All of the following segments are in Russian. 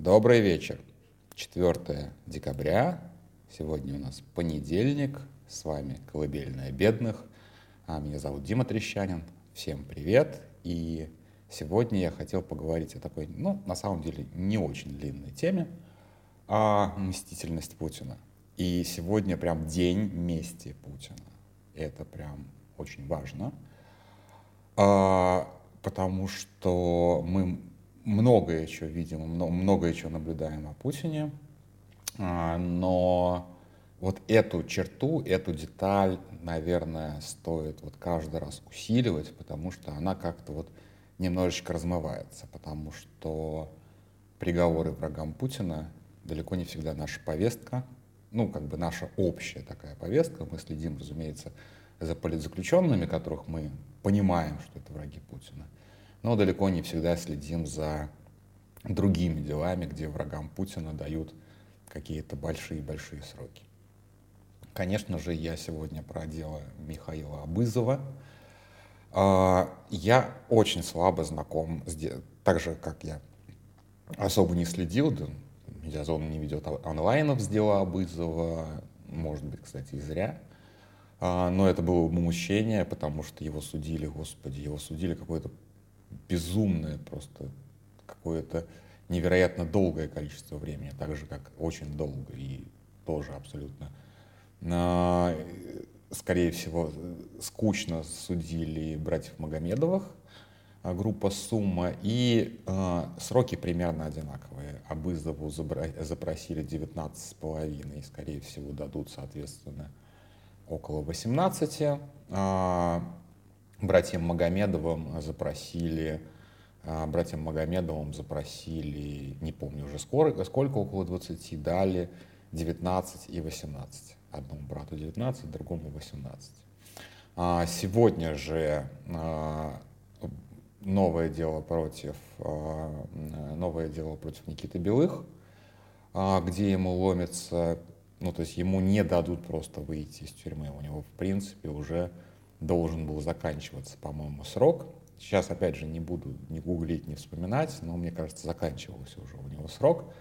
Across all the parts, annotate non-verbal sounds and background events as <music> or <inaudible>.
Добрый вечер. 4 декабря. Сегодня у нас понедельник. С вами «Колыбельная бедных». А, меня зовут Дима Трещанин. Всем привет. И сегодня я хотел поговорить о такой, ну, на самом деле, не очень длинной теме, о мстительности Путина. И сегодня прям день мести Путина. Это прям очень важно. А, потому что мы многое еще видим, многое еще наблюдаем о Путине, а, но вот эту черту, эту деталь, наверное, стоит вот каждый раз усиливать, потому что она как-то вот немножечко размывается, потому что приговоры врагам Путина далеко не всегда наша повестка, ну, как бы наша общая такая повестка. Мы следим, разумеется, за политзаключенными, которых мы понимаем, что это враги Путина, но далеко не всегда следим за другими делами, где врагам Путина дают какие-то большие-большие сроки. Конечно же, я сегодня про дело Михаила Абызова. А, я очень слабо знаком, с, так же, как я особо не следил, да, Медиазона не ведет онлайнов с дела Абызова, может быть, кстати, и зря. А, но это было мучение, потому что его судили, господи, его судили какое-то безумное просто, какое-то невероятно долгое количество времени, так же, как очень долго и тоже абсолютно скорее всего, скучно судили братьев Магомедовых, а, группа «Сумма», и э, сроки примерно одинаковые. Абызову запросили 19,5 и, скорее всего, дадут, соответственно, около 18. Э, а, братьям Магомедовым запросили э, братьям Магомедовым запросили, не помню уже сколько, сколько около 20, дали 19 и 18 одному брату 19, другому 18. А сегодня же а, новое дело против а, новое дело против Никиты Белых, где ему ломится, ну то есть ему не дадут просто выйти из тюрьмы, у него в принципе уже должен был заканчиваться, по-моему, срок. Сейчас, опять же, не буду ни гуглить, ни вспоминать, но мне кажется, заканчивался уже у него срок.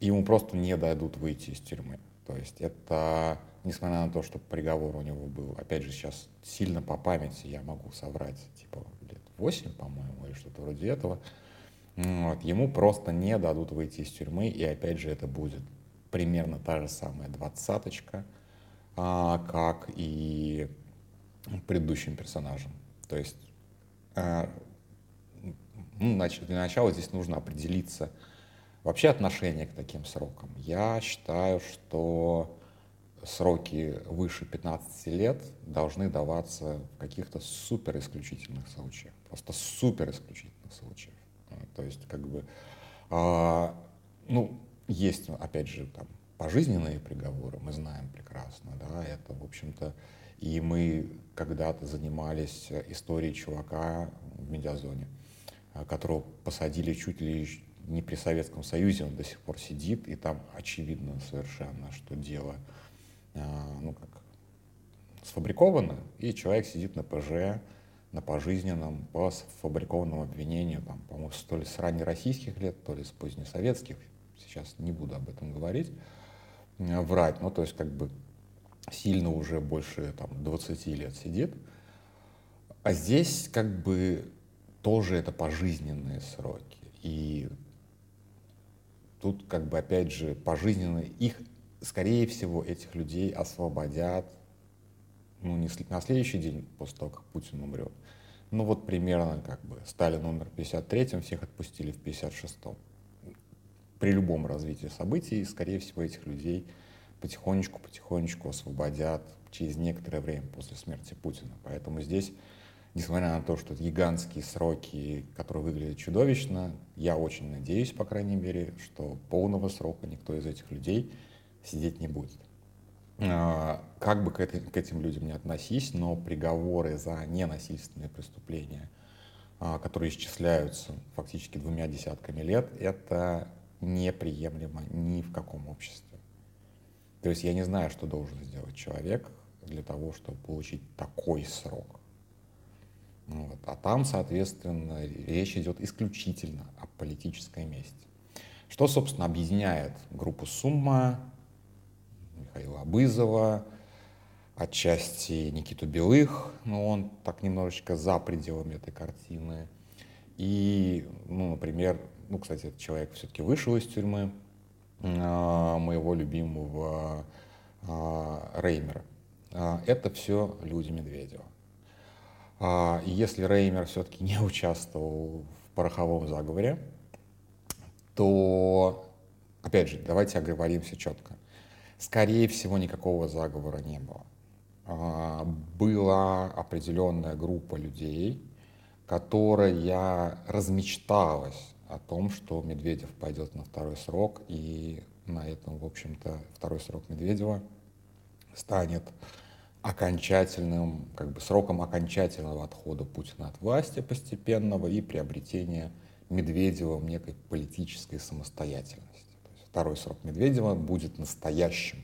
Ему просто не дадут выйти из тюрьмы. То есть это, несмотря на то, что приговор у него был, опять же, сейчас сильно по памяти я могу соврать, типа лет 8, по-моему, или что-то вроде этого, вот, ему просто не дадут выйти из тюрьмы, и опять же это будет примерно та же самая двадцаточка, а, как и предыдущим персонажам. То есть а, ну, для начала здесь нужно определиться, Вообще отношение к таким срокам. Я считаю, что сроки выше 15 лет должны даваться в каких-то супер исключительных случаях. Просто супер исключительных случаях. То есть, как бы, а, ну, есть, опять же, там, пожизненные приговоры, мы знаем прекрасно, да, это, в общем-то, и мы когда-то занимались историей чувака в медиазоне, которого посадили чуть ли не при Советском Союзе, он до сих пор сидит, и там очевидно совершенно, что дело, а, ну как, сфабриковано, и человек сидит на ПЖ, на пожизненном, по сфабрикованному обвинению, там, по-моему, то ли с раннероссийских лет, то ли с позднесоветских, сейчас не буду об этом говорить, э, врать, ну, то есть, как бы, сильно уже больше, там, 20 лет сидит, а здесь, как бы, тоже это пожизненные сроки, и тут как бы опять же пожизненно их, скорее всего, этих людей освободят, ну, не на следующий день после того, как Путин умрет, ну вот примерно как бы Сталин умер в 53-м, всех отпустили в 56-м. При любом развитии событий, скорее всего, этих людей потихонечку-потихонечку освободят через некоторое время после смерти Путина. Поэтому здесь несмотря на то, что это гигантские сроки, которые выглядят чудовищно, я очень надеюсь, по крайней мере, что полного срока никто из этих людей сидеть не будет. А, как бы к, этим людям не относись, но приговоры за ненасильственные преступления, а, которые исчисляются фактически двумя десятками лет, это неприемлемо ни в каком обществе. То есть я не знаю, что должен сделать человек для того, чтобы получить такой срок. Ну вот. А там, соответственно, речь идет исключительно о политической мести. Что, собственно, объединяет группу «Сумма», Михаила Абызова, отчасти Никиту Белых, но он так немножечко за пределами этой картины. И, ну, например, ну, кстати, этот человек все-таки вышел из тюрьмы, моего любимого а, Реймера. А, это все люди Медведева. И если Реймер все-таки не участвовал в пороховом заговоре, то, опять же, давайте оговоримся четко. Скорее всего, никакого заговора не было. Была определенная группа людей, которая размечталась о том, что Медведев пойдет на второй срок, и на этом, в общем-то, второй срок Медведева станет окончательным, как бы сроком окончательного отхода Путина от власти постепенного и приобретения Медведевым некой политической самостоятельности. То есть второй срок Медведева будет настоящим,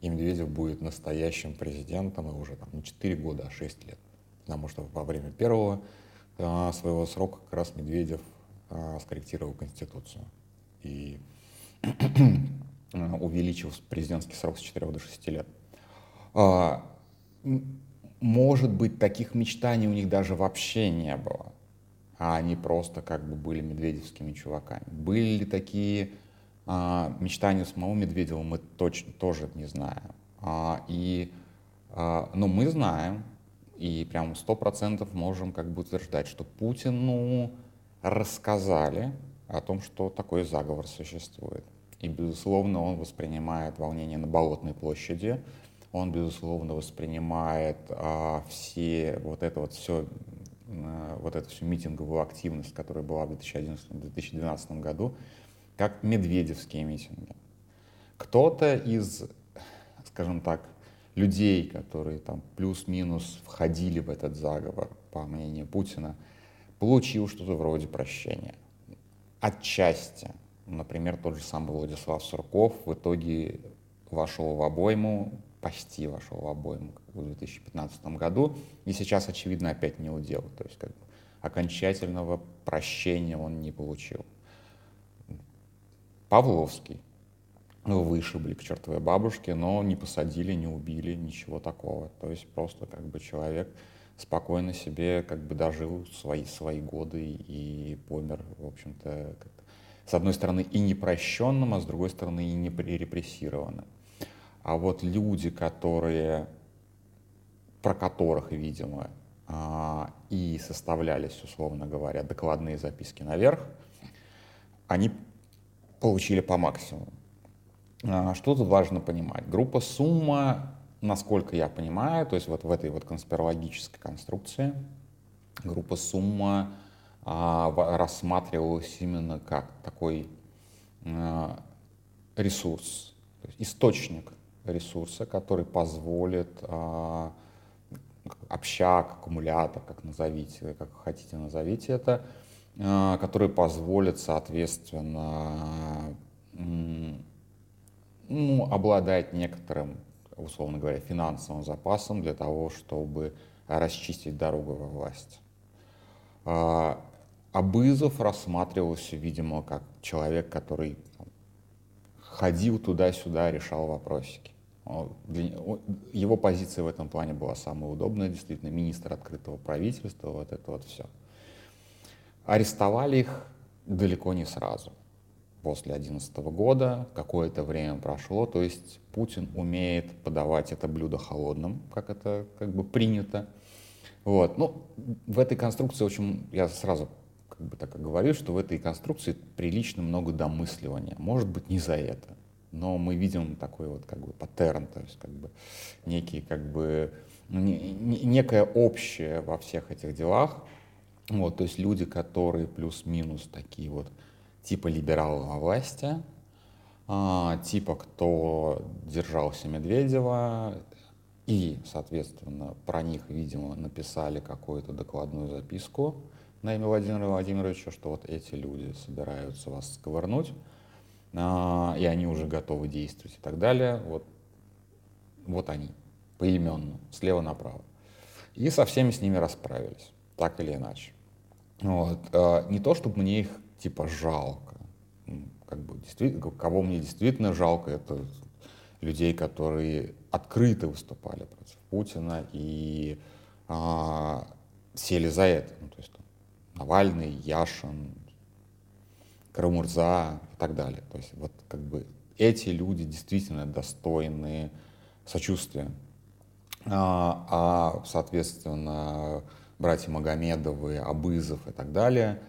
и Медведев будет настоящим президентом, и уже там не 4 года, а 6 лет. Потому что во время первого а, своего срока как раз Медведев скорректировал Конституцию и <clears throat> увеличил президентский срок с 4 до 6 лет. А, может быть, таких мечтаний у них даже вообще не было, а они просто как бы были медведевскими чуваками. Были ли такие а, мечтания самого Медведева, мы точно тоже не знаем. И, но мы знаем, и прям сто процентов можем как бы утверждать, что Путин, ну, рассказали о том, что такой заговор существует. И, безусловно, он воспринимает волнение на Болотной площади, он, безусловно, воспринимает а, все вот это вот все, а, вот эту всю митинговую активность, которая была в 2011-2012 году, как медведевские митинги. Кто-то из, скажем так, людей, которые там плюс-минус входили в этот заговор, по мнению Путина, получил что-то вроде прощения. Отчасти. Например, тот же самый Владислав Сурков в итоге вошел в обойму, почти вошел в обойму в 2015 году, и сейчас, очевидно, опять не удел. То есть как бы, окончательного прощения он не получил. Павловский. Его вышибли к чертовой бабушке, но не посадили, не убили, ничего такого. То есть просто как бы человек спокойно себе как бы дожил свои, свои годы и помер, в общем-то, с одной стороны и непрощенным, а с другой стороны и не репрессированным. А вот люди, которые, про которых, видимо, а, и составлялись, условно говоря, докладные записки наверх, они получили по максимуму. А, что тут важно понимать? Группа «Сумма» насколько я понимаю, то есть вот в этой вот конспирологической конструкции группа сумма а, рассматривалась именно как такой а, ресурс, то есть источник ресурса, который позволит а, общак, аккумулятор, как назовите, как хотите назовите это, а, который позволит, соответственно, ну, обладать некоторым условно говоря, финансовым запасом для того, чтобы расчистить дорогу во власть. А, Абызов рассматривался, видимо, как человек, который ходил туда-сюда, решал вопросики. Его позиция в этом плане была самая удобная, действительно, министр открытого правительства, вот это вот все. Арестовали их далеко не сразу после 2011 года, какое-то время прошло, то есть Путин умеет подавать это блюдо холодным, как это как бы принято. Вот. Ну, в этой конструкции, в общем, я сразу как бы так и говорю, что в этой конструкции прилично много домысливания. Может быть, не за это, но мы видим такой вот как бы паттерн, то есть как бы некий как бы некое общее во всех этих делах. Вот, то есть люди, которые плюс-минус такие вот типа либералов власти, а, типа кто держался Медведева, и, соответственно, про них, видимо, написали какую-то докладную записку на имя Владимира Владимировича, что вот эти люди собираются вас сковырнуть, а, и они уже готовы действовать и так далее. Вот, вот они, поименно, слева направо. И со всеми с ними расправились, так или иначе. Вот. А, не то, чтобы мне их типа жалко. Как бы действительно, кого мне действительно жалко, это людей, которые открыто выступали против Путина и а, сели за это. Ну, то есть там, Навальный, Яшин, Карамурза и так далее. То есть вот как бы эти люди действительно достойны сочувствия. А, а соответственно, братья Магомедовы, Абызов и так далее,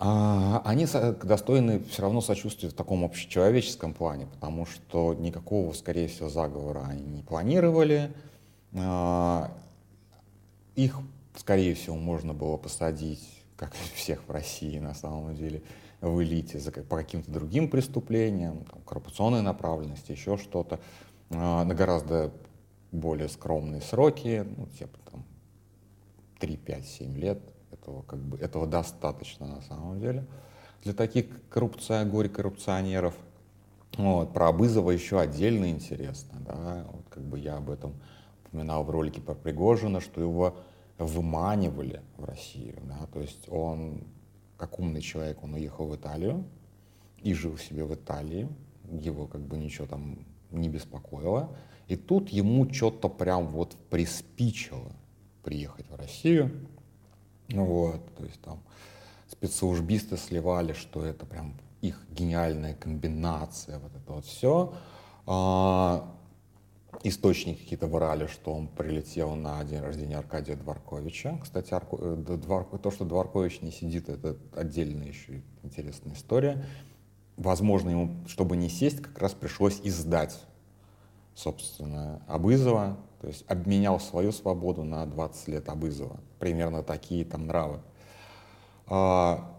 а, они достойны все равно сочувствия в таком общечеловеческом плане, потому что никакого, скорее всего, заговора они не планировали. А, их, скорее всего, можно было посадить, как всех в России на самом деле, в элите за, по каким-то другим преступлениям, там, коррупционной направленности, еще что-то, а, на гораздо более скромные сроки, ну, типа там 3, 5, 7 лет, этого, как бы, этого достаточно на самом деле. Для таких коррупция, горе-коррупционеров. Вот, про Абызова еще отдельно интересно. Да? Вот, как бы я об этом упоминал в ролике про Пригожина, что его выманивали в Россию. Да? То есть он, как умный человек, он уехал в Италию и жил себе в Италии. Его как бы ничего там не беспокоило. И тут ему что-то прям вот приспичило приехать в Россию. Ну вот, то есть там спецслужбисты сливали, что это прям их гениальная комбинация, вот это вот все. А, источники какие-то врали, что он прилетел на день рождения Аркадия Дворковича. Кстати, Арко... Э, Двор... то, что Дворкович не сидит, это отдельная еще интересная история. Возможно, ему, чтобы не сесть, как раз пришлось издать, собственно, Абызова, то есть обменял свою свободу на 20 лет Абызова. Примерно такие там нравы. А,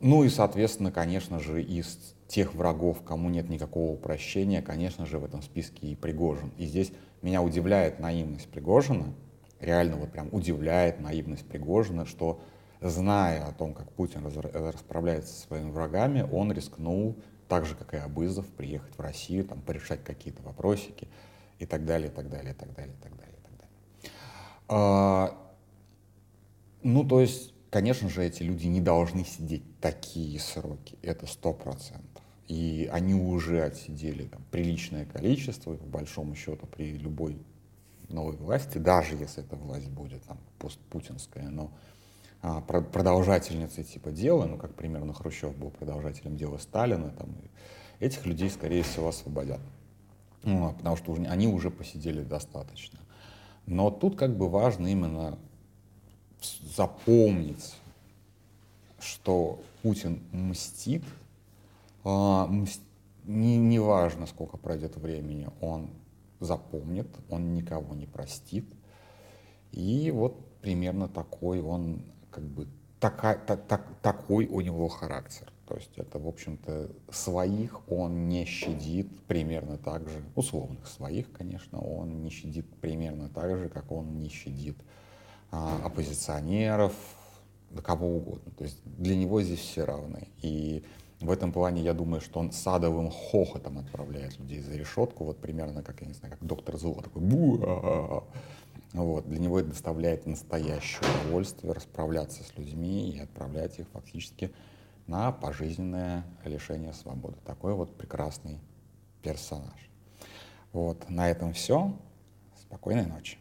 ну и, соответственно, конечно же, из тех врагов, кому нет никакого прощения, конечно же, в этом списке и Пригожин. И здесь меня удивляет наивность Пригожина, реально вот прям удивляет наивность Пригожина, что зная о том, как Путин расправляется со своими врагами, он рискнул, так же, как и Абызов, приехать в Россию, там, порешать какие-то вопросики и так далее, и так далее, и так далее, и так далее, и так далее. А, ну, то есть, конечно же, эти люди не должны сидеть такие сроки, это сто процентов. И они уже отсидели там, приличное количество, по большому счету, при любой новой власти, даже если эта власть будет там, постпутинская, но а, продолжательницей типа дела, ну, как примерно Хрущев был продолжателем дела Сталина, там, этих людей, скорее всего, освободят ну, потому что они уже посидели достаточно. Но тут как бы важно именно запомнить, что Путин мстит, а, не, не важно, сколько пройдет времени, он запомнит, он никого не простит. И вот примерно такой он, как бы, така, так, так, такой у него характер. То есть это, в общем-то, своих он не щадит примерно так же, условных своих, конечно, он не щадит примерно так же, как он не щадит а, оппозиционеров, да кого угодно. То есть для него здесь все равны. И в этом плане я думаю, что он садовым хохотом отправляет людей за решетку, вот примерно как, я не знаю, как доктор Зло, такой бу вот, Для него это доставляет настоящее удовольствие расправляться с людьми и отправлять их фактически на пожизненное лишение свободы. Такой вот прекрасный персонаж. Вот, на этом все. Спокойной ночи.